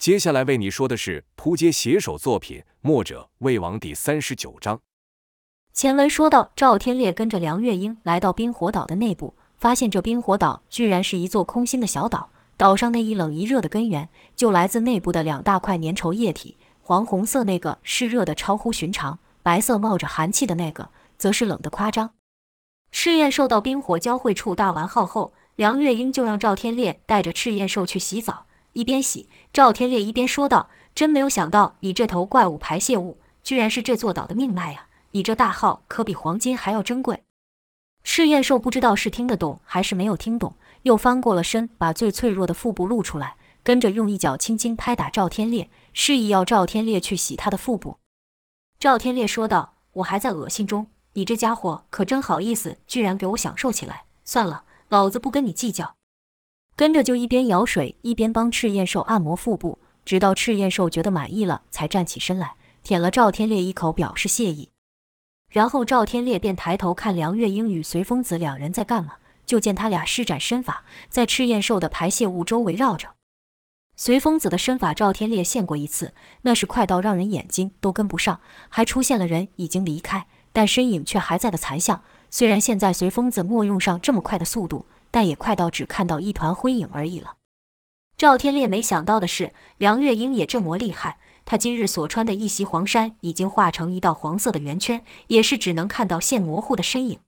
接下来为你说的是扑街写手作品《墨者魏王》第三十九章。前文说到，赵天烈跟着梁月英来到冰火岛的内部，发现这冰火岛居然是一座空心的小岛，岛上那一冷一热的根源就来自内部的两大块粘稠液体。黄红色那个是热的超乎寻常，白色冒着寒气的那个则是冷的夸张。赤焰兽到冰火交汇处大完号后，梁月英就让赵天烈带着赤焰兽去洗澡。一边洗，赵天烈一边说道：“真没有想到，你这头怪物排泄物居然是这座岛的命脉呀！你这大号可比黄金还要珍贵。”赤焰兽不知道是听得懂还是没有听懂，又翻过了身，把最脆弱的腹部露出来，跟着用一脚轻轻拍打赵天烈。示意要赵天烈去洗他的腹部。赵天烈说道：“我还在恶心中，你这家伙可真好意思，居然给我享受起来。算了，老子不跟你计较。”跟着就一边舀水一边帮赤焰兽按摩腹部，直到赤焰兽觉得满意了，才站起身来舔了赵天烈一口，表示谢意。然后赵天烈便抬头看梁月英与随风子两人在干嘛，就见他俩施展身法，在赤焰兽的排泄物周围绕着。随风子的身法，赵天烈现过一次，那是快到让人眼睛都跟不上，还出现了人已经离开，但身影却还在的残像。虽然现在随风子莫用上这么快的速度，但也快到只看到一团灰影而已了。赵天烈没想到的是，梁月英也这么厉害。他今日所穿的一袭黄衫已经化成一道黄色的圆圈，也是只能看到线模糊的身影。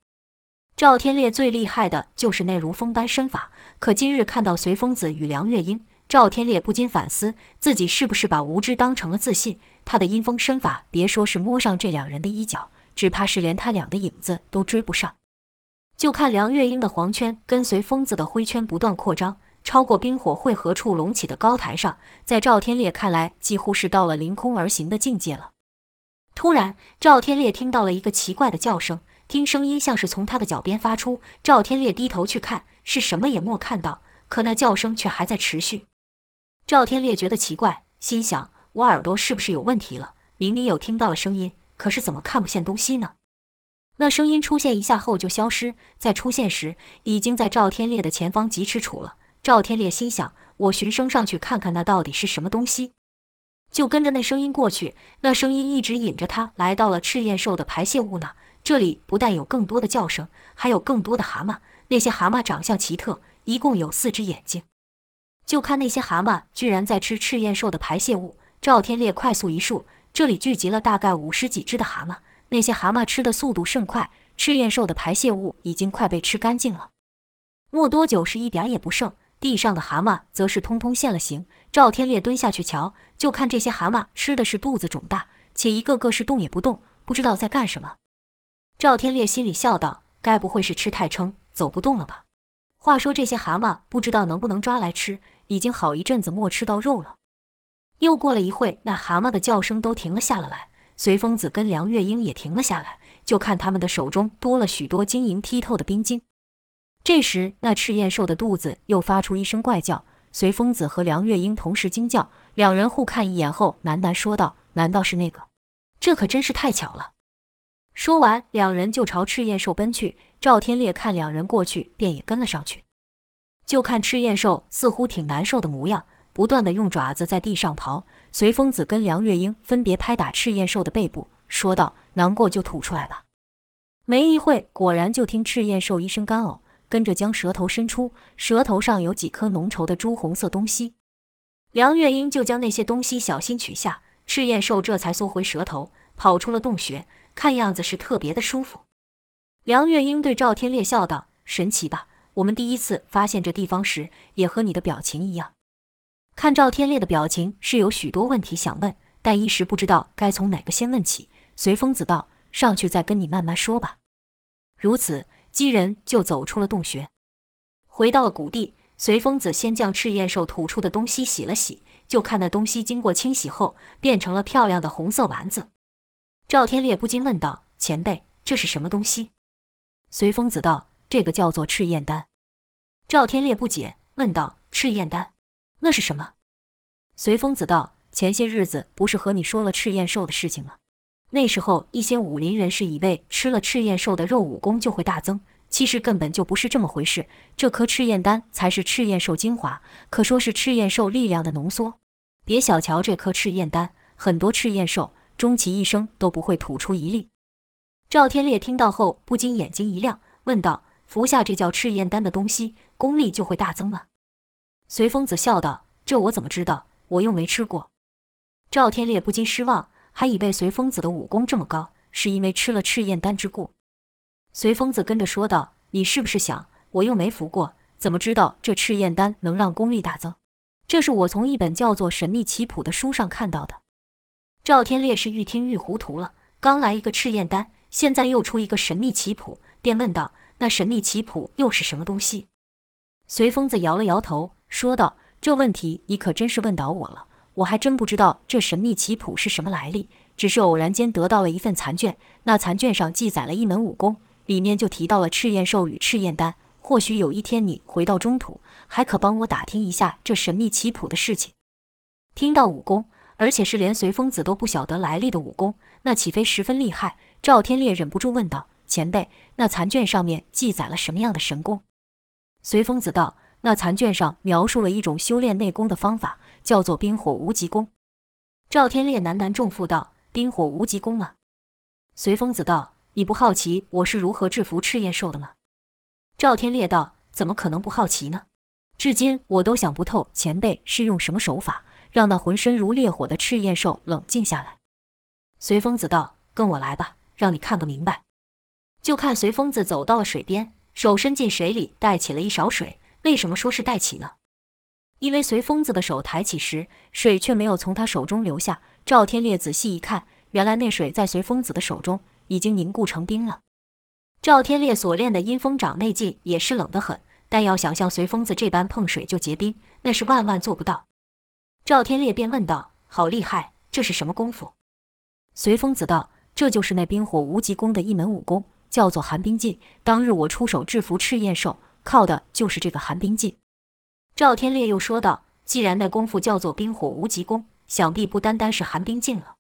赵天烈最厉害的就是那如风般身法，可今日看到随风子与梁月英。赵天烈不禁反思自己是不是把无知当成了自信。他的阴风身法，别说是摸上这两人的衣角，只怕是连他俩的影子都追不上。就看梁月英的黄圈跟随疯子的灰圈不断扩张，超过冰火汇合处隆起的高台上，在赵天烈看来，几乎是到了凌空而行的境界了。突然，赵天烈听到了一个奇怪的叫声，听声音像是从他的脚边发出。赵天烈低头去看，是什么也没看到，可那叫声却还在持续。赵天烈觉得奇怪，心想：我耳朵是不是有问题了？明明有听到了声音，可是怎么看不见东西呢？那声音出现一下后就消失，再出现时，已经在赵天烈的前方疾驰处了。赵天烈心想：我循声上去看看，那到底是什么东西？就跟着那声音过去，那声音一直引着他来到了赤焰兽的排泄物那。这里不但有更多的叫声，还有更多的蛤蟆。那些蛤蟆长相奇特，一共有四只眼睛。就看那些蛤蟆居然在吃赤焰兽的排泄物。赵天烈快速一数，这里聚集了大概五十几只的蛤蟆。那些蛤蟆吃的速度甚快，赤焰兽的排泄物已经快被吃干净了。没多久，是一点也不剩。地上的蛤蟆则是通通现了形。赵天烈蹲下去瞧，就看这些蛤蟆吃的是肚子肿大，且一个个是动也不动，不知道在干什么。赵天烈心里笑道：“该不会是吃太撑，走不动了吧？”话说这些蛤蟆不知道能不能抓来吃。已经好一阵子没吃到肉了。又过了一会，那蛤蟆的叫声都停了下来，随风子跟梁月英也停了下来，就看他们的手中多了许多晶莹剔透的冰晶。这时，那赤焰兽的肚子又发出一声怪叫，随风子和梁月英同时惊叫，两人互看一眼后，喃喃说道：“难道是那个？这可真是太巧了。”说完，两人就朝赤焰兽奔去。赵天烈看两人过去，便也跟了上去。就看赤焰兽似乎挺难受的模样，不断地用爪子在地上刨。随风子跟梁月英分别拍打赤焰兽的背部，说道：“难过就吐出来吧。”没一会，果然就听赤焰兽一声干呕，跟着将舌头伸出，舌头上有几颗浓稠的朱红色东西。梁月英就将那些东西小心取下，赤焰兽这才缩回舌头，跑出了洞穴，看样子是特别的舒服。梁月英对赵天烈笑道：“神奇吧？”我们第一次发现这地方时，也和你的表情一样。看赵天烈的表情，是有许多问题想问，但一时不知道该从哪个先问起。随风子道：“上去再跟你慢慢说吧。”如此，几人就走出了洞穴，回到了谷地。随风子先将赤焰兽吐出的东西洗了洗，就看那东西经过清洗后，变成了漂亮的红色丸子。赵天烈不禁问道：“前辈，这是什么东西？”随风子道。这个叫做赤焰丹，赵天烈不解问道：“赤焰丹，那是什么？”随风子道：“前些日子不是和你说了赤焰兽的事情吗？那时候一些武林人士以为吃了赤焰兽的肉武功就会大增，其实根本就不是这么回事。这颗赤焰丹才是赤焰兽精华，可说是赤焰兽力量的浓缩。别小瞧这颗赤焰丹，很多赤焰兽终其一生都不会吐出一粒。赵天烈听到后不禁眼睛一亮，问道：“服下这叫赤焰丹的东西，功力就会大增吗？”随风子笑道：“这我怎么知道？我又没吃过。”赵天烈不禁失望，还以为随风子的武功这么高，是因为吃了赤焰丹之故。随风子跟着说道：“你是不是想，我又没服过，怎么知道这赤焰丹能让功力大增？这是我从一本叫做《神秘奇谱》的书上看到的。”赵天烈是愈听愈糊涂了，刚来一个赤焰丹，现在又出一个神秘奇谱，便问道：“那神秘奇谱又是什么东西？”随风子摇了摇头，说道：“这问题你可真是问倒我了。”我还真不知道这神秘棋谱是什么来历，只是偶然间得到了一份残卷，那残卷上记载了一门武功，里面就提到了赤焰兽与赤焰丹。或许有一天你回到中土，还可帮我打听一下这神秘棋谱的事情。听到武功，而且是连随风子都不晓得来历的武功，那岂非十分厉害？赵天烈忍不住问道：“前辈，那残卷上面记载了什么样的神功？”随风子道：“那残卷上描述了一种修炼内功的方法。”叫做冰火无极功。赵天烈喃喃重负道：“冰火无极功啊！”随风子道：“你不好奇我是如何制服赤焰兽的吗？”赵天烈道：“怎么可能不好奇呢？至今我都想不透，前辈是用什么手法让那浑身如烈火的赤焰兽冷静下来？”随风子道：“跟我来吧，让你看个明白。”就看随风子走到了水边，手伸进水里，带起了一勺水。为什么说是带起呢？因为随风子的手抬起时，水却没有从他手中流下。赵天烈仔细一看，原来那水在随风子的手中已经凝固成冰了。赵天烈所练的阴风掌内劲也是冷得很，但要想像随风子这般碰水就结冰，那是万万做不到。赵天烈便问道：“好厉害，这是什么功夫？”随风子道：“这就是那冰火无极功的一门武功，叫做寒冰劲。当日我出手制服赤焰兽，靠的就是这个寒冰劲。”赵天烈又说道：“既然那功夫叫做冰火无极功，想必不单单是寒冰劲了。”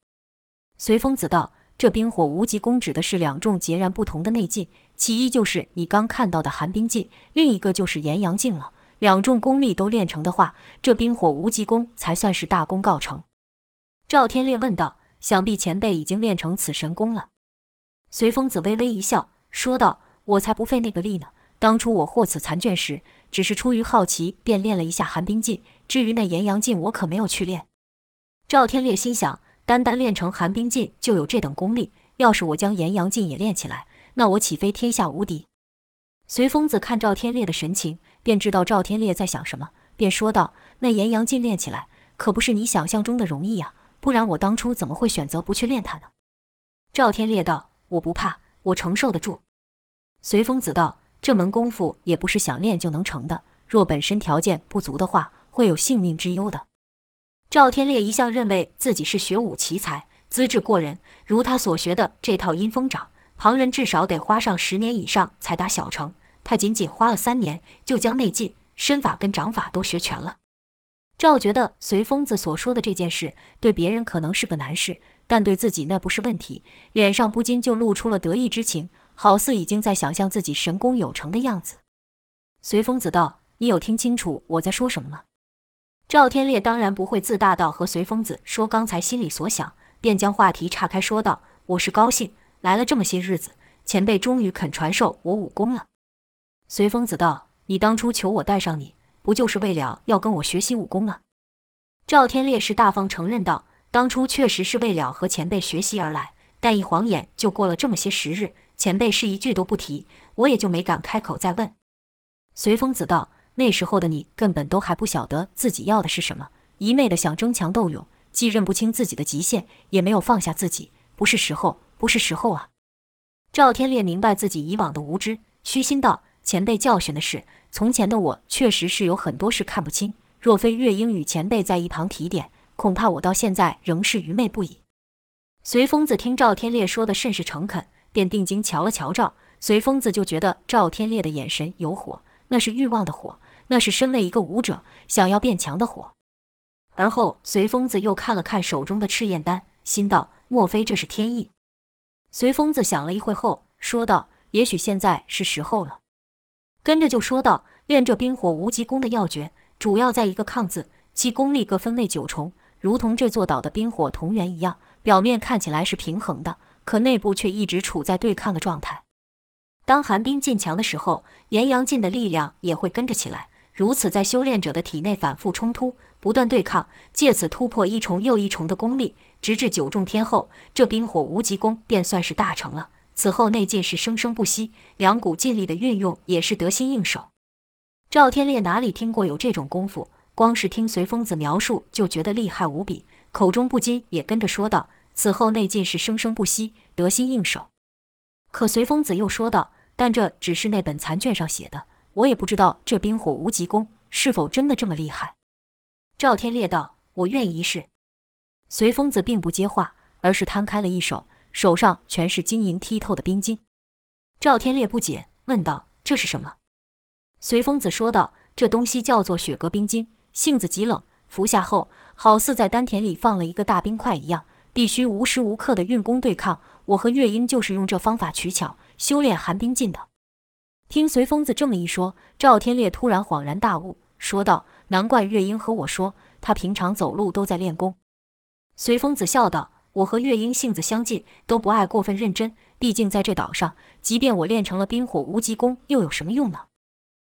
随风子道：“这冰火无极功指的是两种截然不同的内劲，其一就是你刚看到的寒冰劲，另一个就是炎阳劲了。两种功力都练成的话，这冰火无极功才算是大功告成。”赵天烈问道：“想必前辈已经练成此神功了？”随风子微微一笑，说道：“我才不费那个力呢。当初我获此残卷时。”只是出于好奇，便练了一下寒冰劲。至于那炎阳劲，我可没有去练。赵天烈心想，单单练成寒冰劲就有这等功力，要是我将炎阳劲也练起来，那我岂非天下无敌？随风子看赵天烈的神情，便知道赵天烈在想什么，便说道：“那炎阳劲练起来，可不是你想象中的容易呀。不然我当初怎么会选择不去练它呢？”赵天烈道：“我不怕，我承受得住。”随风子道。这门功夫也不是想练就能成的，若本身条件不足的话，会有性命之忧的。赵天烈一向认为自己是学武奇才，资质过人，如他所学的这套阴风掌，旁人至少得花上十年以上才达小成，他仅仅花了三年，就将内劲、身法跟掌法都学全了。赵觉得随风子所说的这件事，对别人可能是个难事，但对自己那不是问题，脸上不禁就露出了得意之情。好似已经在想象自己神功有成的样子。随风子道：“你有听清楚我在说什么吗？”赵天烈当然不会自大到和随风子说刚才心里所想，便将话题岔开，说道：“我是高兴来了这么些日子，前辈终于肯传授我武功了。”随风子道：“你当初求我带上你，不就是为了要跟我学习武功吗？”赵天烈是大方承认道：“当初确实是为了和前辈学习而来，但一晃眼就过了这么些时日。”前辈是一句都不提，我也就没敢开口再问。随风子道：“那时候的你根本都还不晓得自己要的是什么，一昧的想争强斗勇，既认不清自己的极限，也没有放下自己，不是时候，不是时候啊！”赵天烈明白自己以往的无知，虚心道：“前辈教训的是，从前的我确实是有很多事看不清，若非月英与前辈在一旁提点，恐怕我到现在仍是愚昧不已。”随风子听赵天烈说的甚是诚恳。便定睛瞧了瞧赵随风子，就觉得赵天烈的眼神有火，那是欲望的火，那是身为一个武者想要变强的火。而后随风子又看了看手中的赤焰丹，心道：莫非这是天意？随风子想了一会后，说道：也许现在是时候了。跟着就说道：练这冰火无极功的要诀，主要在一个抗字，其功力各分为九重。如同这座岛的冰火同源一样，表面看起来是平衡的，可内部却一直处在对抗的状态。当寒冰进强的时候，炎阳劲的力量也会跟着起来。如此，在修炼者的体内反复冲突，不断对抗，借此突破一重又一重的功力，直至九重天后，这冰火无极功便算是大成了。此后内劲是生生不息，两股劲力的运用也是得心应手。赵天烈哪里听过有这种功夫，光是听随风子描述就觉得厉害无比，口中不禁也跟着说道：“此后内劲是生生不息，得心应手。”可随风子又说道：“但这只是那本残卷上写的。”我也不知道这冰火无极功是否真的这么厉害。赵天烈道：“我愿意一试。”随风子并不接话，而是摊开了一手，手上全是晶莹剔透的冰晶。赵天烈不解，问道：“这是什么？”随风子说道：“这东西叫做雪阁冰晶，性子极冷，服下后好似在丹田里放了一个大冰块一样，必须无时无刻的运功对抗。我和月英就是用这方法取巧修炼寒冰劲的。”听随风子这么一说，赵天烈突然恍然大悟，说道：“难怪月英和我说，他平常走路都在练功。”随风子笑道：“我和月英性子相近，都不爱过分认真。毕竟在这岛上，即便我练成了冰火无极功，又有什么用呢？”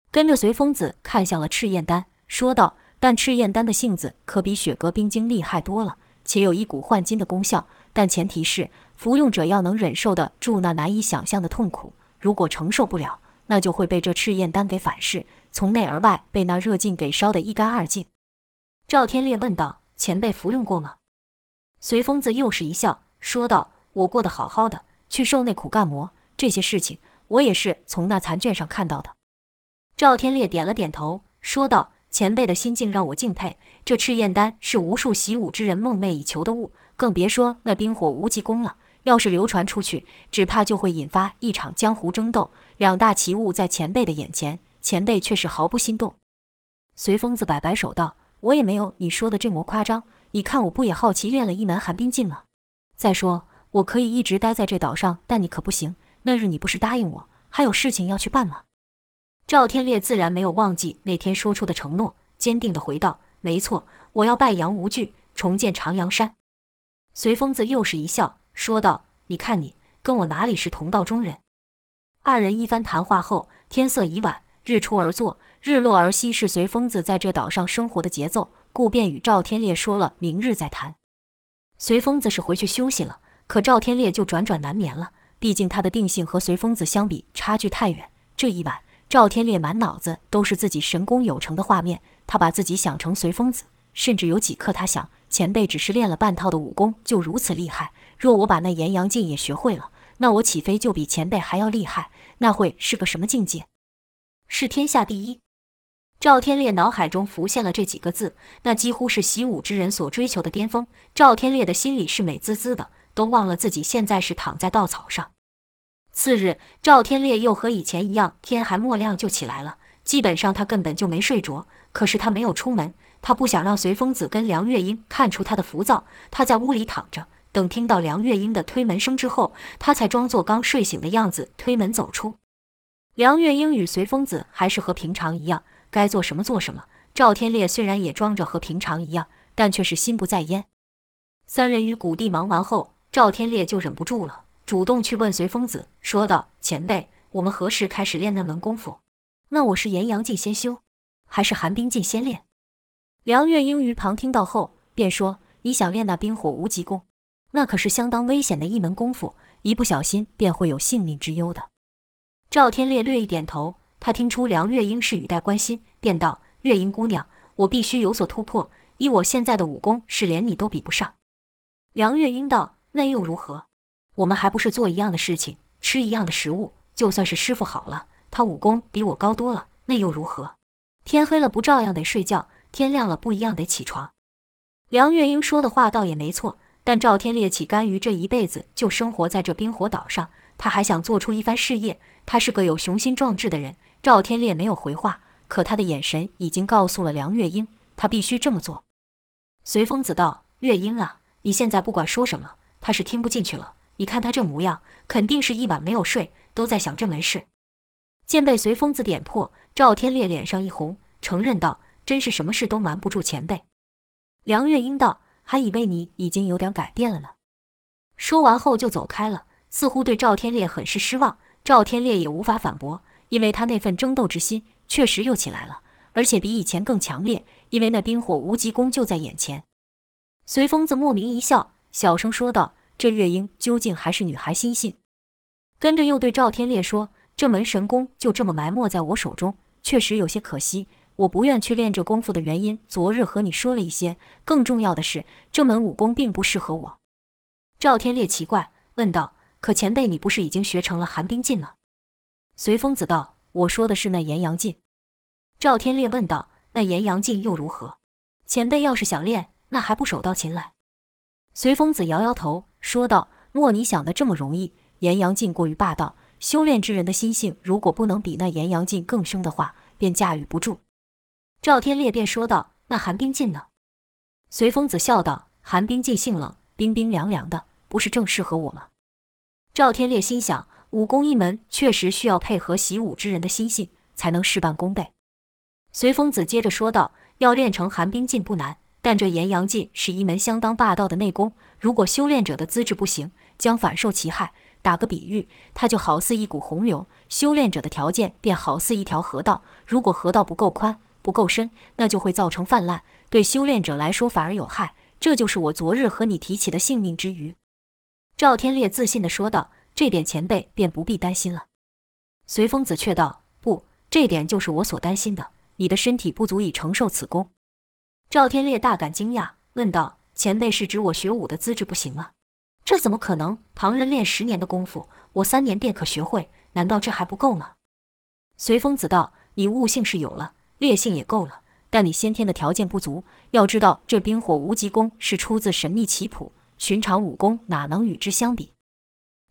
跟着随风子看向了赤焰丹，说道：“但赤焰丹的性子可比雪阁冰晶厉害多了，且有一股换金的功效。但前提是服用者要能忍受得住那难以想象的痛苦，如果承受不了。”那就会被这赤焰丹给反噬，从内而外被那热劲给烧得一干二净。赵天烈问道：“前辈服用过吗？”随风子又是一笑，说道：“我过得好好的，去受那苦干磨，这些事情我也是从那残卷上看到的。”赵天烈点了点头，说道：“前辈的心境让我敬佩。这赤焰丹是无数习武之人梦寐以求的物，更别说那冰火无极功了。”要是流传出去，只怕就会引发一场江湖争斗。两大奇物在前辈的眼前，前辈却是毫不心动。随风子摆摆手道：“我也没有你说的这么夸张。你看我不也好奇练了一门寒冰劲吗？再说我可以一直待在这岛上，但你可不行。那日你不是答应我，还有事情要去办吗？”赵天烈自然没有忘记那天说出的承诺，坚定地回道：“没错，我要拜杨无惧，重见长阳山。”随风子又是一笑。说道：“你看你跟我哪里是同道中人？”二人一番谈话后，天色已晚，日出而作，日落而息，是随风子在这岛上生活的节奏，故便与赵天烈说了明日再谈。随风子是回去休息了，可赵天烈就辗转难眠了，毕竟他的定性和随风子相比差距太远。这一晚，赵天烈满脑子都是自己神功有成的画面，他把自己想成随风子，甚至有几刻他想，前辈只是练了半套的武功就如此厉害。若我把那炎阳镜也学会了，那我岂非就比前辈还要厉害？那会是个什么境界？是天下第一。赵天烈脑海中浮现了这几个字，那几乎是习武之人所追求的巅峰。赵天烈的心里是美滋滋的，都忘了自己现在是躺在稻草上。次日，赵天烈又和以前一样，天还没亮就起来了。基本上他根本就没睡着，可是他没有出门，他不想让随风子跟梁月英看出他的浮躁。他在屋里躺着。等听到梁月英的推门声之后，他才装作刚睡醒的样子推门走出。梁月英与随风子还是和平常一样，该做什么做什么。赵天烈虽然也装着和平常一样，但却是心不在焉。三人与谷地忙完后，赵天烈就忍不住了，主动去问随风子，说道：“前辈，我们何时开始练那门功夫？那我是炎阳境先修，还是寒冰境先练？”梁月英于旁听到后，便说：“你想练那冰火无极功？”那可是相当危险的一门功夫，一不小心便会有性命之忧的。赵天烈略一点头，他听出梁月英是语带关心，便道：“月英姑娘，我必须有所突破，以我现在的武功，是连你都比不上。”梁月英道：“那又如何？我们还不是做一样的事情，吃一样的食物。就算是师傅好了，他武功比我高多了，那又如何？天黑了不照样得睡觉，天亮了不一样得起床。”梁月英说的话倒也没错。但赵天烈岂甘于这一辈子就生活在这冰火岛上？他还想做出一番事业。他是个有雄心壮志的人。赵天烈没有回话，可他的眼神已经告诉了梁月英，他必须这么做。随风子道：“月英啊，你现在不管说什么，他是听不进去了。你看他这模样，肯定是一晚没有睡，都在想这门事。”见被随风子点破，赵天烈脸上一红，承认道：“真是什么事都瞒不住前辈。”梁月英道。还以为你已经有点改变了呢。”说完后就走开了，似乎对赵天烈很是失望。赵天烈也无法反驳，因为他那份争斗之心确实又起来了，而且比以前更强烈，因为那冰火无极功就在眼前。随风子莫名一笑，小声说道：“这月英究竟还是女孩心性？”跟着又对赵天烈说：“这门神功就这么埋没在我手中，确实有些可惜。我不愿去练这功夫的原因，昨日和你说了一些。更重要的是，这门武功并不适合我。”赵天烈奇怪问道：“可前辈，你不是已经学成了寒冰劲了？”随风子道：“我说的是那炎阳劲。”赵天烈问道：“那炎阳劲又如何？前辈要是想练？”那还不手到擒来？随风子摇摇头说道：“莫你想的这么容易。炎阳劲过于霸道，修炼之人的心性如果不能比那炎阳劲更凶的话，便驾驭不住。”赵天烈便说道：“那寒冰劲呢？”随风子笑道：“寒冰劲性冷，冰冰凉凉的，不是正适合我吗？”赵天烈心想：武功一门确实需要配合习武之人的心性，才能事半功倍。随风子接着说道：“要练成寒冰劲不难。”但这炎阳劲是一门相当霸道的内功，如果修炼者的资质不行，将反受其害。打个比喻，它就好似一股洪流，修炼者的条件便好似一条河道。如果河道不够宽、不够深，那就会造成泛滥，对修炼者来说反而有害。这就是我昨日和你提起的性命之虞。赵天烈自信地说道：“这点前辈便不必担心了。”随风子却道：“不，这点就是我所担心的。你的身体不足以承受此功。”赵天烈大感惊讶，问道：“前辈是指我学武的资质不行吗？这怎么可能？旁人练十年的功夫，我三年便可学会，难道这还不够吗？”随风子道：“你悟性是有了，烈性也够了，但你先天的条件不足。要知道，这冰火无极功是出自神秘奇谱，寻常武功哪能与之相比？”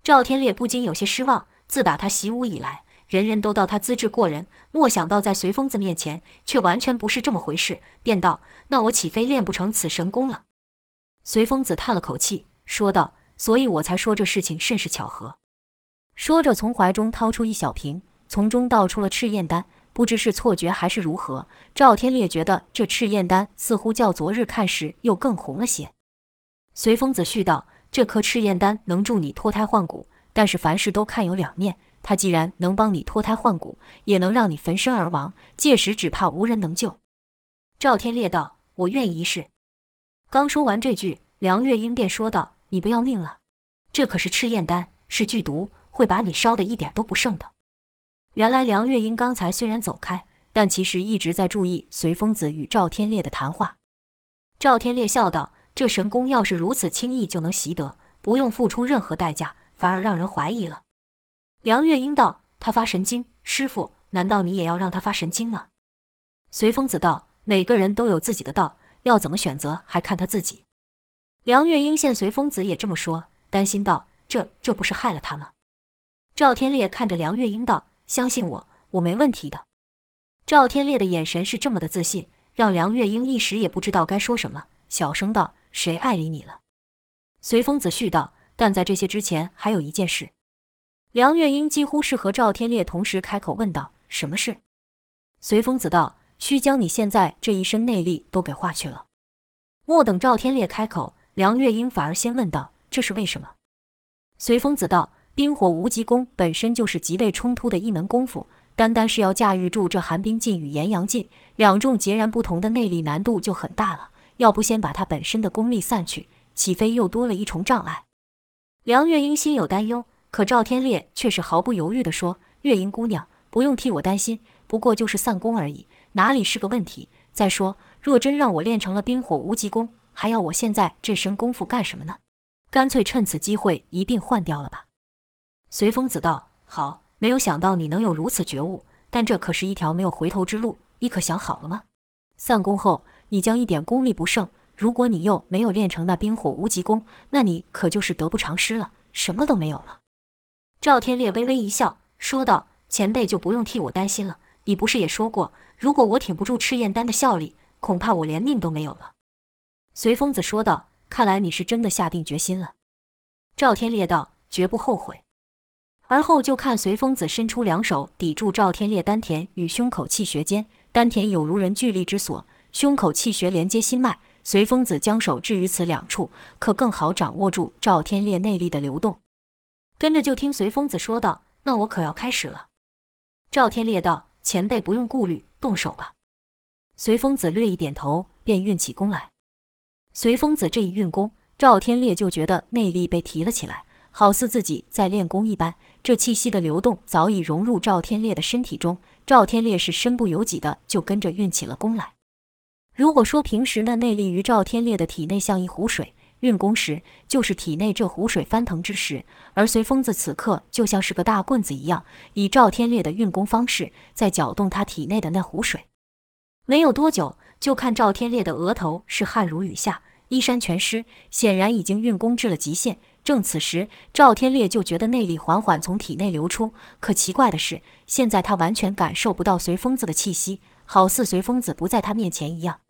赵天烈不禁有些失望。自打他习武以来，人人都道他资质过人，莫想到在随风子面前，却完全不是这么回事。便道：“那我岂非练不成此神功了？”随风子叹了口气，说道：“所以我才说这事情甚是巧合。”说着，从怀中掏出一小瓶，从中倒出了赤焰丹。不知是错觉还是如何，赵天烈觉得这赤焰丹似乎较昨日看时又更红了些。随风子续道：“这颗赤焰丹能助你脱胎换骨，但是凡事都看有两面。”他既然能帮你脱胎换骨，也能让你焚身而亡，届时只怕无人能救。赵天烈道：“我愿意一试。”刚说完这句，梁月英便说道：“你不要命了？这可是赤焰丹，是剧毒，会把你烧得一点都不剩的。”原来梁月英刚才虽然走开，但其实一直在注意随风子与赵天烈的谈话。赵天烈笑道：“这神功要是如此轻易就能习得，不用付出任何代价，反而让人怀疑了。”梁月英道：“他发神经，师傅，难道你也要让他发神经吗？”随风子道：“每个人都有自己的道，要怎么选择还看他自己。”梁月英见随风子也这么说，担心道：“这这不是害了他吗？”赵天烈看着梁月英道：“相信我，我没问题的。”赵天烈的眼神是这么的自信，让梁月英一时也不知道该说什么，小声道：“谁爱理你了？”随风子续道：“但在这些之前，还有一件事。”梁月英几乎是和赵天烈同时开口问道：“什么事？”随风子道：“需将你现在这一身内力都给化去了。”莫等赵天烈开口，梁月英反而先问道：“这是为什么？”随风子道：“冰火无极功本身就是极为冲突的一门功夫，单单是要驾驭住这寒冰劲与炎阳劲两种截然不同的内力，难度就很大了。要不先把他本身的功力散去，岂非又多了一重障碍？”梁月英心有担忧。可赵天烈却是毫不犹豫地说：“月英姑娘，不用替我担心，不过就是散功而已，哪里是个问题？再说，若真让我练成了冰火无极功，还要我现在这身功夫干什么呢？干脆趁此机会一并换掉了吧。”随风子道：“好，没有想到你能有如此觉悟，但这可是一条没有回头之路，你可想好了吗？散功后，你将一点功力不剩，如果你又没有练成那冰火无极功，那你可就是得不偿失了，什么都没有了。”赵天烈微微一笑，说道：“前辈就不用替我担心了。你不是也说过，如果我挺不住赤焰丹的效力，恐怕我连命都没有了。”随风子说道：“看来你是真的下定决心了。”赵天烈道：“绝不后悔。”而后就看随风子伸出两手抵住赵天烈丹田与胸口气穴间，丹田有如人聚力之所，胸口气穴连接心脉，随风子将手置于此两处，可更好掌握住赵天烈内力的流动。跟着就听随风子说道：“那我可要开始了。”赵天烈道：“前辈不用顾虑，动手吧。”随风子略一点头，便运起功来。随风子这一运功，赵天烈就觉得内力被提了起来，好似自己在练功一般。这气息的流动早已融入赵天烈的身体中，赵天烈是身不由己的就跟着运起了功来。如果说平时那内力于赵天烈的体内像一湖水，运功时就是体内这湖水翻腾之时，而随风子此刻就像是个大棍子一样，以赵天烈的运功方式在搅动他体内的那湖水。没有多久，就看赵天烈的额头是汗如雨下，衣衫全湿，显然已经运功至了极限。正此时，赵天烈就觉得内力缓缓从体内流出。可奇怪的是，现在他完全感受不到随风子的气息，好似随风子不在他面前一样。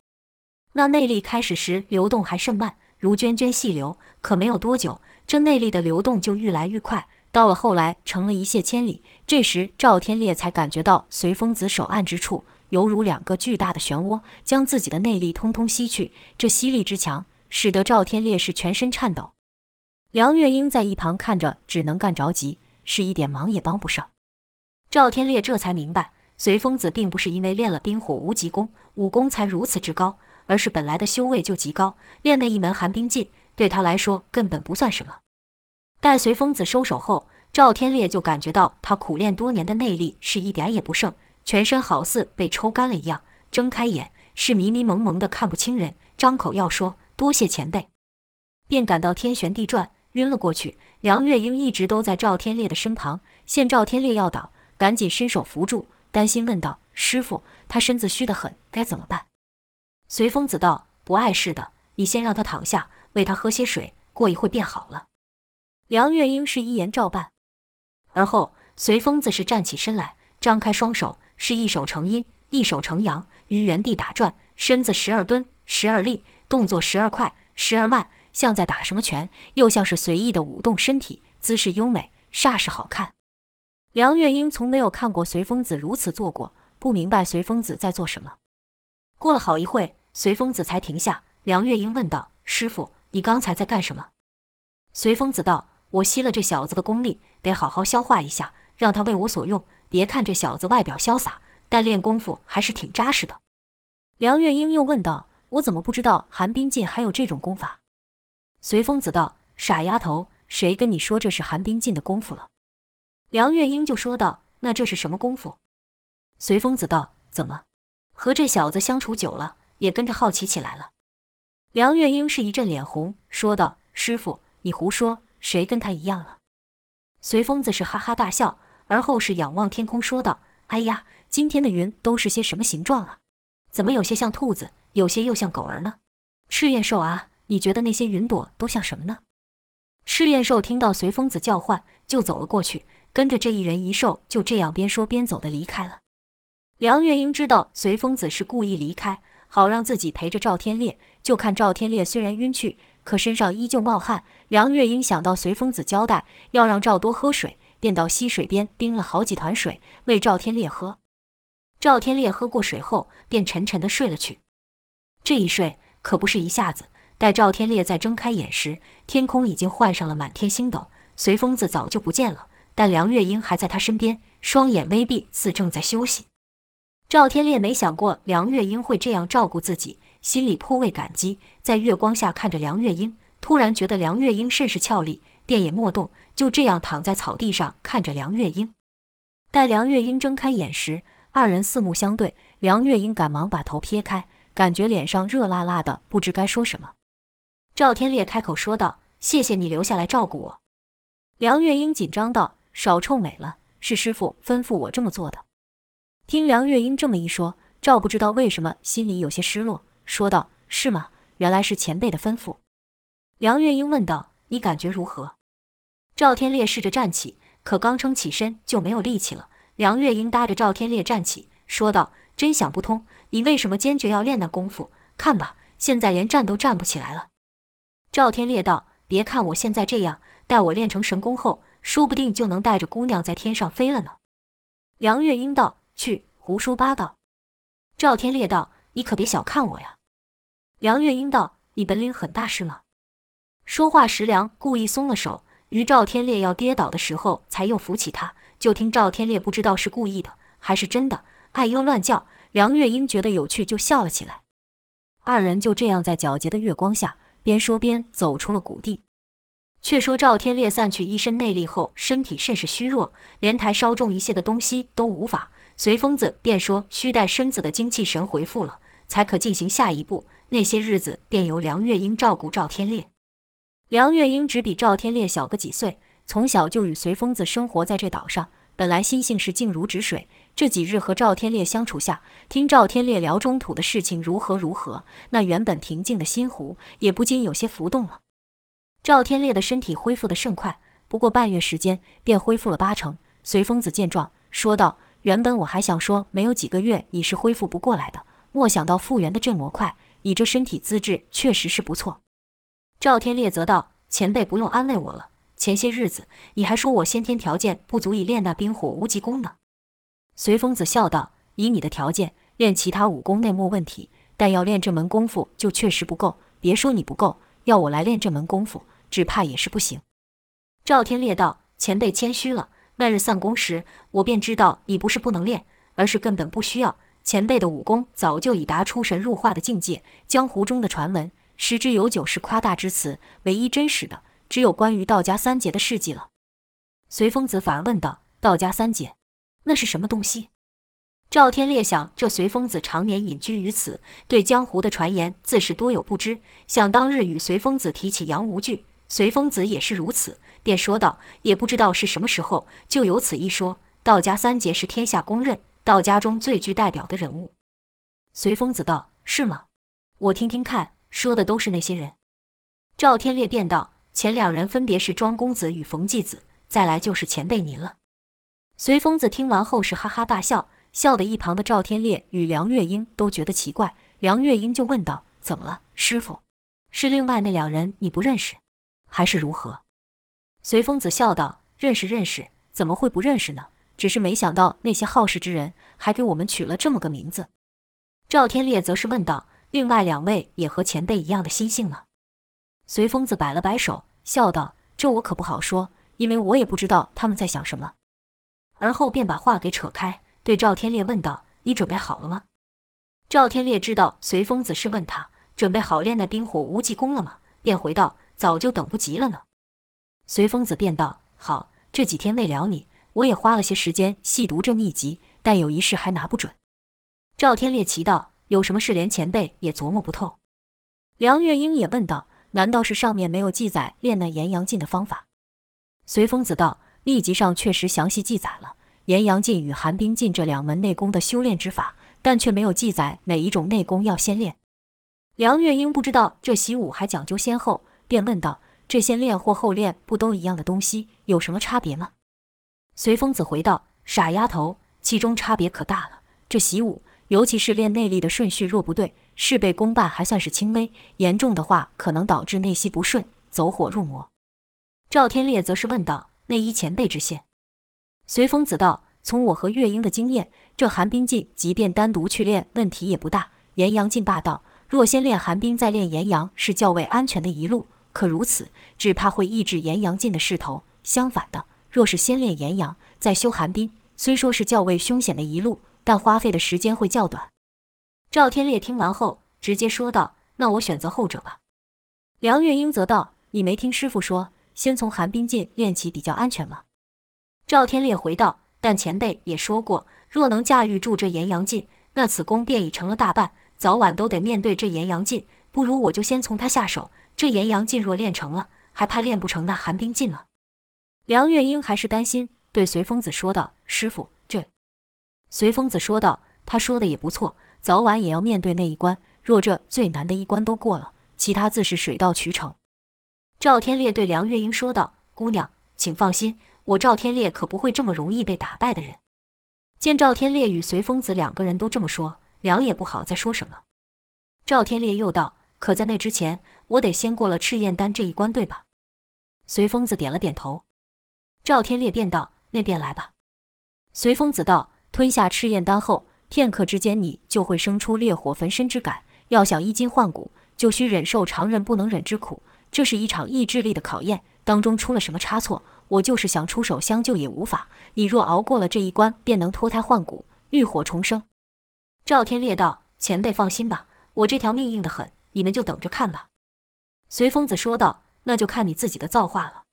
那内力开始时流动还甚慢，如涓涓细流。可没有多久，这内力的流动就愈来愈快，到了后来成了一泻千里。这时，赵天烈才感觉到随风子手按之处，犹如两个巨大的漩涡，将自己的内力通通吸去。这吸力之强，使得赵天烈是全身颤抖。梁月英在一旁看着，只能干着急，是一点忙也帮不上。赵天烈这才明白，随风子并不是因为练了冰火无极功，武功才如此之高，而是本来的修为就极高，练那一门寒冰劲对他来说根本不算什么。待随风子收手后，赵天烈就感觉到他苦练多年的内力是一点也不剩，全身好似被抽干了一样，睁开眼是迷迷蒙蒙的看不清人，张口要说多谢前辈，便感到天旋地转。晕了过去，梁月英一直都在赵天烈的身旁，见赵天烈要倒，赶紧伸手扶住，担心问道：“师傅，他身子虚得很，该怎么办？”随风子道：“不碍事的，你先让他躺下，喂他喝些水，过一会便好了。”梁月英是一言照办，而后随风子是站起身来，张开双手，是一手成阴，一手成阳，于原地打转，身子时而蹲，时而立，动作时而快，时而慢。像在打什么拳，又像是随意的舞动身体，姿势优美，煞是好看。梁月英从没有看过随风子如此做过，不明白随风子在做什么。过了好一会，随风子才停下。梁月英问道：“师傅，你刚才在干什么？”随风子道：“我吸了这小子的功力，得好好消化一下，让他为我所用。别看这小子外表潇洒，但练功夫还是挺扎实的。”梁月英又问道：“我怎么不知道寒冰劲还有这种功法？”随风子道：“傻丫头，谁跟你说这是寒冰劲的功夫了？”梁月英就说道：“那这是什么功夫？”随风子道：“怎么，和这小子相处久了，也跟着好奇起来了？”梁月英是一阵脸红，说道：“师傅，你胡说，谁跟他一样了？”随风子是哈哈大笑，而后是仰望天空说道：“哎呀，今天的云都是些什么形状啊？怎么有些像兔子，有些又像狗儿呢？赤焰兽啊！”你觉得那些云朵都像什么呢？赤焰兽听到随风子叫唤，就走了过去，跟着这一人一兽就这样边说边走的离开了。梁月英知道随风子是故意离开，好让自己陪着赵天烈。就看赵天烈虽然晕去，可身上依旧冒汗。梁月英想到随风子交代要让赵多喝水，便到溪水边冰了好几团水喂赵天烈喝。赵天烈喝过水后，便沉沉的睡了去。这一睡可不是一下子。待赵天烈再睁开眼时，天空已经换上了满天星斗，随风子早就不见了，但梁月英还在他身边，双眼微闭，似正在休息。赵天烈没想过梁月英会这样照顾自己，心里颇为感激，在月光下看着梁月英，突然觉得梁月英甚是俏丽，便也莫动，就这样躺在草地上看着梁月英。待梁月英睁开眼时，二人四目相对，梁月英赶忙把头撇开，感觉脸上热辣辣的，不知该说什么。赵天烈开口说道：“谢谢你留下来照顾我。”梁月英紧张道：“少臭美了，是师傅吩咐我这么做的。”听梁月英这么一说，赵不知道为什么心里有些失落，说道：“是吗？原来是前辈的吩咐。”梁月英问道：“你感觉如何？”赵天烈试着站起，可刚撑起身就没有力气了。梁月英搭着赵天烈站起，说道：“真想不通，你为什么坚决要练那功夫？看吧，现在连站都站不起来了。”赵天烈道：“别看我现在这样，待我练成神功后，说不定就能带着姑娘在天上飞了呢。”梁月英道：“去，胡说八道。”赵天烈道：“你可别小看我呀。”梁月英道：“你本领很大是吗？”说话时，梁故意松了手，于赵天烈要跌倒的时候，才又扶起他。就听赵天烈不知道是故意的还是真的，哎呦乱叫。梁月英觉得有趣，就笑了起来。二人就这样在皎洁的月光下，边说边走出了谷地。却说赵天烈散去一身内力后，身体甚是虚弱，连抬稍重一些的东西都无法。随疯子便说：“须待身子的精气神恢复了，才可进行下一步。那些日子便由梁月英照顾赵天烈。”梁月英只比赵天烈小个几岁，从小就与随疯子生活在这岛上，本来心性是静如止水。这几日和赵天烈相处下，听赵天烈聊中土的事情如何如何，那原本平静的心湖也不禁有些浮动了。赵天烈的身体恢复得甚快，不过半月时间便恢复了八成。随疯子见状，说道：“原本我还想说，没有几个月你是恢复不过来的，莫想到复原的这么快。你这身体资质确实是不错。”赵天烈则道：“前辈不用安慰我了，前些日子你还说我先天条件不足以练那冰火无极功呢。”随风子笑道：“以你的条件，练其他武功内没问题，但要练这门功夫就确实不够。别说你不够，要我来练这门功夫。”只怕也是不行。赵天烈道：“前辈谦虚了。那日散功时，我便知道你不是不能练，而是根本不需要。前辈的武功早就已达出神入化的境界。江湖中的传闻，十之有九是夸大之词，唯一真实的，只有关于道家三杰的事迹了。”随风子反而问道：“道家三杰，那是什么东西？”赵天烈想，这随风子常年隐居于此，对江湖的传言自是多有不知。想当日与随风子提起杨无惧。随风子也是如此，便说道：“也不知道是什么时候，就有此一说。道家三杰是天下公认，道家中最具代表的人物。”随风子道：“是吗？我听听看，说的都是那些人。”赵天烈便道：“前两人分别是庄公子与冯继子，再来就是前辈您了。”随风子听完后是哈哈大笑，笑得一旁的赵天烈与梁月英都觉得奇怪。梁月英就问道：“怎么了，师傅？是另外那两人你不认识？”还是如何？随风子笑道：“认识认识，怎么会不认识呢？只是没想到那些好事之人还给我们取了这么个名字。”赵天烈则是问道：“另外两位也和前辈一样的心性吗？”随风子摆了摆手，笑道：“这我可不好说，因为我也不知道他们在想什么。”而后便把话给扯开，对赵天烈问道：“你准备好了吗？”赵天烈知道随风子是问他准备好练那冰火无极功了吗，便回道。早就等不及了呢。随风子便道：“好，这几天未了你，我也花了些时间细读这秘籍，但有一事还拿不准。”赵天烈奇道：“有什么事连前辈也琢磨不透？”梁月英也问道：“难道是上面没有记载练那炎阳劲的方法？”随风子道：“秘籍上确实详细记载了炎阳劲与寒冰劲这两门内功的修炼之法，但却没有记载哪一种内功要先练。”梁月英不知道这习武还讲究先后。便问道：“这先练或后练，不都一样的东西，有什么差别吗？”随风子回道：“傻丫头，其中差别可大了。这习武，尤其是练内力的顺序，若不对，事倍功半还算是轻微；严重的话，可能导致内息不顺，走火入魔。”赵天烈则是问道：“那依前辈之见？”随风子道：“从我和月英的经验，这寒冰劲，即便单独去练，问题也不大。炎阳劲霸道，若先练寒冰，再练炎阳，是较为安全的一路。”可如此，只怕会抑制炎阳劲的势头。相反的，若是先练炎阳，再修寒冰，虽说是较为凶险的一路，但花费的时间会较短。赵天烈听完后，直接说道：“那我选择后者吧。”梁月英则道：“你没听师傅说，先从寒冰劲练起比较安全吗？”赵天烈回道：“但前辈也说过，若能驾驭住这炎阳劲，那此功便已成了大半，早晚都得面对这炎阳劲。不如我就先从他下手。”这炎阳劲若练成了，还怕练不成那寒冰劲了？梁月英还是担心，对随风子说道：“师傅，这……”随风子说道：“他说的也不错，早晚也要面对那一关。若这最难的一关都过了，其他自是水到渠成。”赵天烈对梁月英说道：“姑娘，请放心，我赵天烈可不会这么容易被打败的人。”见赵天烈与随风子两个人都这么说，梁也不好再说什么。赵天烈又道。可在那之前，我得先过了赤焰丹这一关，对吧？随疯子点了点头。赵天烈便道：“那便来吧。”随疯子道：“吞下赤焰丹后，片刻之间，你就会生出烈火焚身之感。要想衣锦换骨，就需忍受常人不能忍之苦。这是一场意志力的考验，当中出了什么差错，我就是想出手相救也无法。你若熬过了这一关，便能脱胎换骨，浴火重生。”赵天烈道：“前辈放心吧，我这条命硬得很，你们就等着看吧。”随风子说道：“那就看你自己的造化了。”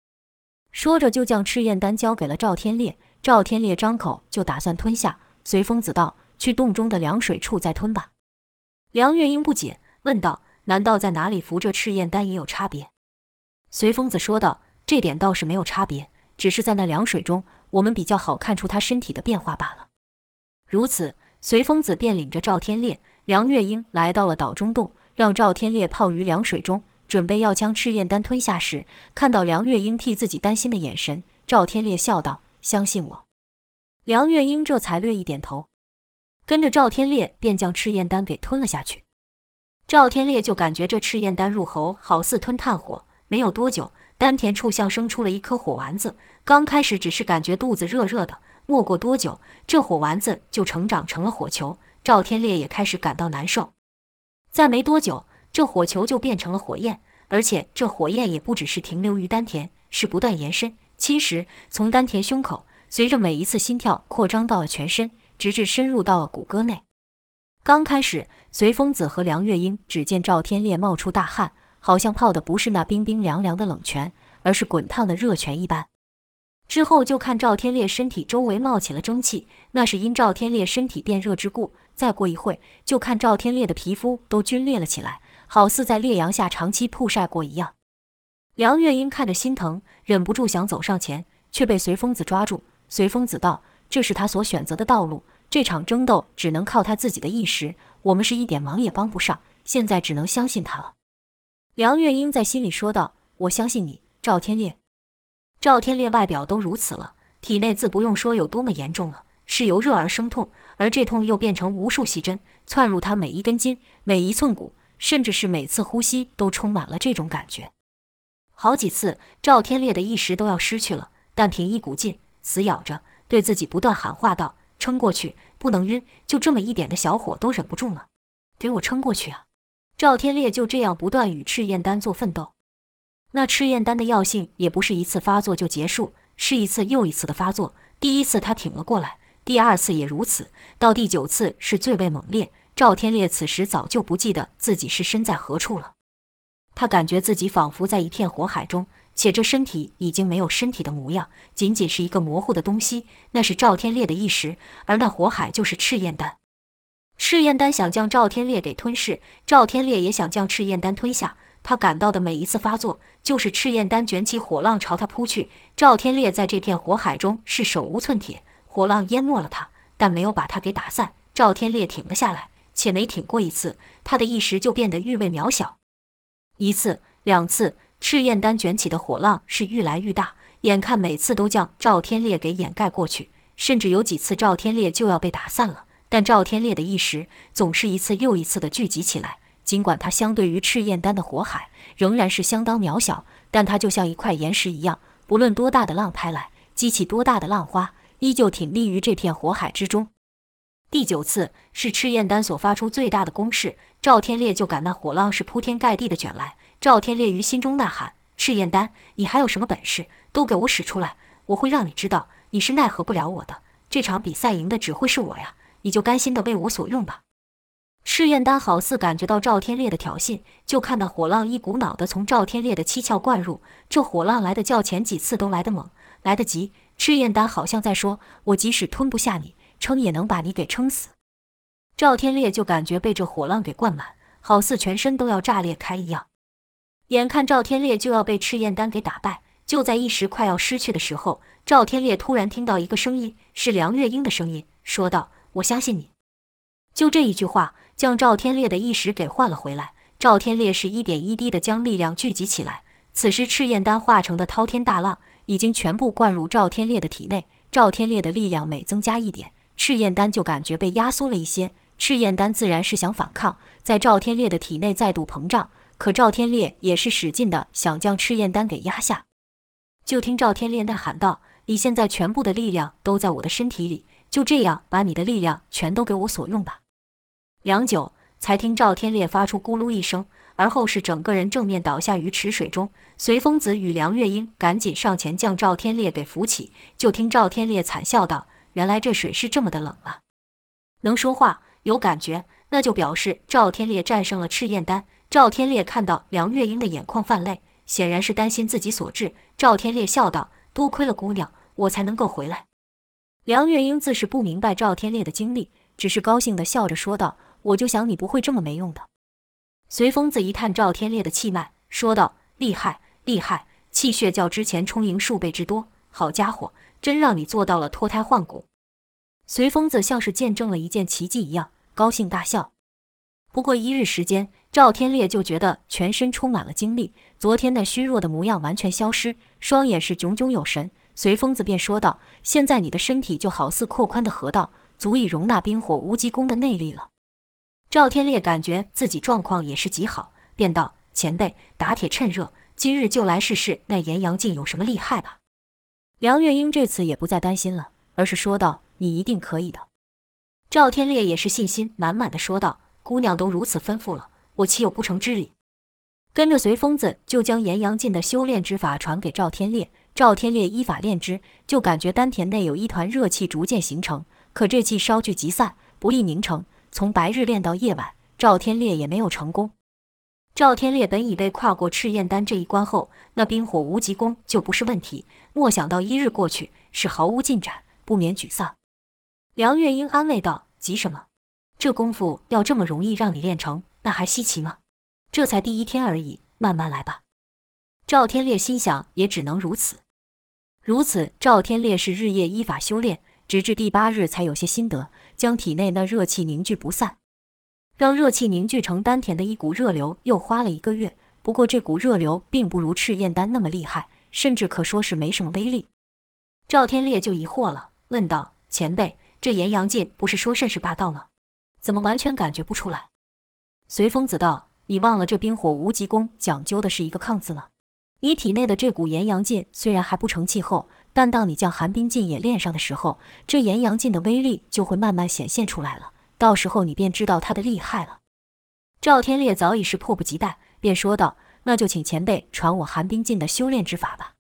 说着，就将赤焰丹交给了赵天烈。赵天烈张口就打算吞下，随风子道：“去洞中的凉水处再吞吧。”梁月英不解问道：“难道在哪里服这赤焰丹也有差别？”随风子说道：“这点倒是没有差别，只是在那凉水中，我们比较好看出他身体的变化罢了。”如此，随风子便领着赵天烈、梁月英来到了岛中洞，让赵天烈泡于凉水中，准备要将赤焰丹吞下时，看到梁月英替自己担心的眼神，赵天烈笑道。相信我，梁月英这才略一点头，跟着赵天烈便将赤焰丹给吞了下去。赵天烈就感觉这赤焰丹入喉，好似吞炭火，没有多久，丹田处像生出了一颗火丸子。刚开始只是感觉肚子热热的，没过多久，这火丸子就成长成了火球。赵天烈也开始感到难受。再没多久，这火球就变成了火焰，而且这火焰也不只是停留于丹田，是不断延伸。侵蚀从丹田胸口，随着每一次心跳扩张到了全身，直至深入到了骨骼内。刚开始，随风子和梁月英只见赵天烈冒出大汗，好像泡的不是那冰冰凉凉的冷泉，而是滚烫的热泉一般。之后就看赵天烈身体周围冒起了蒸汽，那是因赵天烈身体变热之故。再过一会，就看赵天烈的皮肤都皲裂了起来，好似在烈阳下长期曝晒过一样。梁月英看着心疼，忍不住想走上前，却被随风子抓住。随风子道：“这是他所选择的道路，这场争斗只能靠他自己的意识，我们是一点忙也帮不上，现在只能相信他了。”梁月英在心里说道：“我相信你，赵天烈。”赵天烈外表都如此了，体内自不用说有多么严重了，是由热而生痛，而这痛又变成无数细针，窜入他每一根筋、每一寸骨，甚至是每次呼吸都充满了这种感觉。好几次，赵天烈的意识都要失去了，但凭一股劲，死咬着，对自己不断喊话道：“撑过去，不能晕，就这么一点的小火都忍不住了，给我撑过去啊！”赵天烈就这样不断与赤焰丹做奋斗。那赤焰丹的药性也不是一次发作就结束，是一次又一次的发作。第一次他挺了过来，第二次也如此，到第九次是最为猛烈。赵天烈此时早就不记得自己是身在何处了。他感觉自己仿佛在一片火海中，且这身体已经没有身体的模样，仅仅是一个模糊的东西。那是赵天烈的意识，而那火海就是赤焰丹。赤焰丹想将赵天烈给吞噬，赵天烈也想将赤焰丹吞下。他感到的每一次发作，就是赤焰丹卷起火浪朝他扑去。赵天烈在这片火海中是手无寸铁，火浪淹没了他，但没有把他给打散。赵天烈挺了下来，且每挺过一次，他的意识就变得愈为渺小。一次、两次，赤焰丹卷起的火浪是愈来愈大，眼看每次都将赵天烈给掩盖过去，甚至有几次赵天烈就要被打散了。但赵天烈的意识总是一次又一次的聚集起来，尽管他相对于赤焰丹的火海仍然是相当渺小，但他就像一块岩石一样，不论多大的浪拍来，激起多大的浪花，依旧挺立于这片火海之中。第九次是赤焰丹所发出最大的攻势，赵天烈就感那火浪是铺天盖地的卷来。赵天烈于心中呐喊：“赤焰丹，你还有什么本事？都给我使出来！我会让你知道你是奈何不了我的。这场比赛赢的只会是我呀！你就甘心的为我所用吧。”赤焰丹好似感觉到赵天烈的挑衅，就看到火浪一股脑的从赵天烈的七窍灌入。这火浪来的较前几次都来得猛，来得急。赤焰丹好像在说：“我即使吞不下你。”撑也能把你给撑死。赵天烈就感觉被这火浪给灌满，好似全身都要炸裂开一样。眼看赵天烈就要被赤焰丹给打败，就在一时快要失去的时候，赵天烈突然听到一个声音，是梁月英的声音，说道：“我相信你。”就这一句话，将赵天烈的意识给换了回来。赵天烈是一点一滴的将力量聚集起来，此时赤焰丹化成的滔天大浪已经全部灌入赵天烈的体内。赵天烈的力量每增加一点，赤焰丹就感觉被压缩了一些，赤焰丹自然是想反抗，在赵天烈的体内再度膨胀。可赵天烈也是使劲的想将赤焰丹给压下。就听赵天烈呐喊道：“你现在全部的力量都在我的身体里，就这样把你的力量全都给我所用吧。”良久，才听赵天烈发出咕噜一声，而后是整个人正面倒下于池水中。随风子与梁月英赶紧上前将赵天烈给扶起，就听赵天烈惨笑道：“原来这水是这么的冷啊！能说话，有感觉，那就表示赵天烈战胜了赤焰丹。”赵天烈看到梁月英的眼眶泛泪，显然是担心自己所致。赵天烈笑道：“多亏了姑娘，我才能够回来。”梁月英自是不明白赵天烈的经历，只是高兴地笑着说道：“我就想你不会这么没用的。”随风子一探赵天烈的气脉，说道：“厉害，厉害，气血较之前充盈数倍之多。好家伙，真让你做到了脱胎换骨。”随风子像是见证了一件奇迹一样，高兴大笑。不过一日时间，赵天烈就觉得全身充满了精力，昨天那虚弱的模样完全消失，双眼是炯炯有神。随风子便说道：“现在你的身体就好似扩宽的河道，足以容纳冰火无极功的内力了。”赵天烈感觉自己状况也是极好，便道：“前辈，打铁趁热，今日就来试试那炎阳镜有什么厉害吧。”梁月英这次也不再担心了，而是说道：“你一定可以的。”赵天烈也是信心满满的说道：“姑娘都如此吩咐了，我岂有不成之理？”跟着随风子就将炎阳劲的修炼之法传给赵天烈，赵天烈依法练之，就感觉丹田内有一团热气逐渐形成，可这气稍聚即散，不易凝成。从白日练到夜晚，赵天烈也没有成功。赵天烈本以为跨过赤焰丹这一关后，那冰火无极功就不是问题，莫想到一日过去，是毫无进展，不免沮丧。梁月英安慰道：“急什么？这功夫要这么容易让你练成，那还稀奇吗？这才第一天而已，慢慢来吧。”赵天烈心想，也只能如此。如此，赵天烈是日夜依法修炼。直至第八日才有些心得，将体内那热气凝聚不散，让热气凝聚成丹田的一股热流，又花了一个月。不过这股热流并不如赤焰丹那么厉害，甚至可说是没什么威力。赵天烈就疑惑了，问道：“前辈，这炎阳劲不是说甚是霸道吗？怎么完全感觉不出来？”随风子道：“你忘了这冰火无极功讲究的是一个抗字了。你体内的这股炎阳劲虽然还不成气候。”但当你将寒冰劲也练上的时候，这炎阳劲的威力就会慢慢显现出来了。到时候你便知道他的厉害了。赵天烈早已是迫不及待，便说道：“那就请前辈传我寒冰劲的修炼之法吧。”